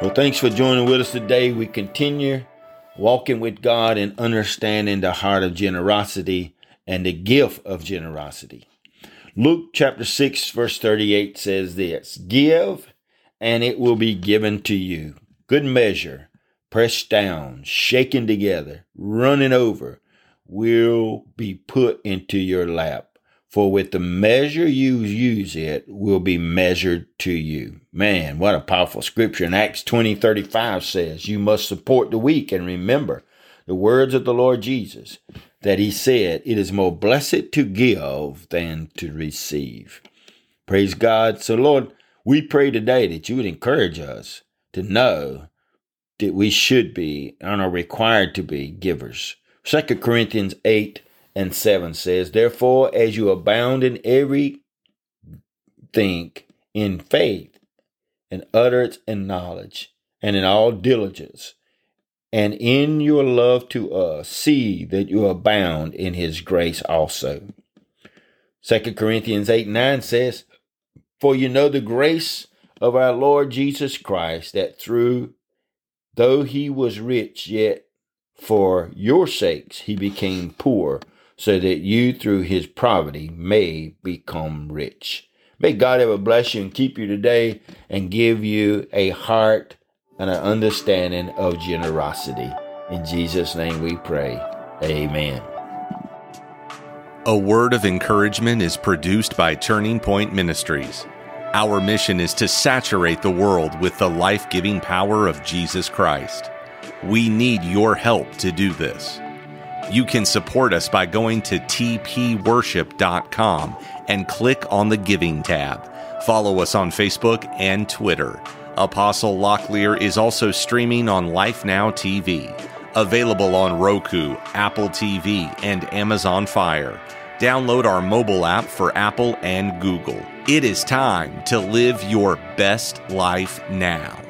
Well, thanks for joining with us today. We continue walking with God and understanding the heart of generosity and the gift of generosity. Luke chapter 6, verse 38 says this Give, and it will be given to you. Good measure, pressed down, shaken together, running over, will be put into your lap. For with the measure you use it will be measured to you. Man, what a powerful scripture. In Acts 20 35 says, You must support the weak and remember the words of the Lord Jesus that he said, It is more blessed to give than to receive. Praise God. So, Lord, we pray today that you would encourage us to know that we should be and are required to be givers. 2 Corinthians 8 and 7 says, Therefore, as you abound in every think in faith and utterance and knowledge, and in all diligence, and in your love to us, see that you abound in his grace also. 2 Corinthians 8 9 says, For you know the grace of our Lord Jesus Christ, that through though he was rich, yet for your sakes he became poor so that you through his poverty may become rich. May God ever bless you and keep you today and give you a heart and an understanding of generosity. In Jesus' name we pray. Amen. A word of encouragement is produced by Turning Point Ministries. Our mission is to saturate the world with the life giving power of Jesus Christ. We need your help to do this. You can support us by going to tpworship.com and click on the Giving tab. Follow us on Facebook and Twitter. Apostle Locklear is also streaming on Life Now TV, available on Roku, Apple TV, and Amazon Fire. Download our mobile app for Apple and Google. It is time to live your best life now.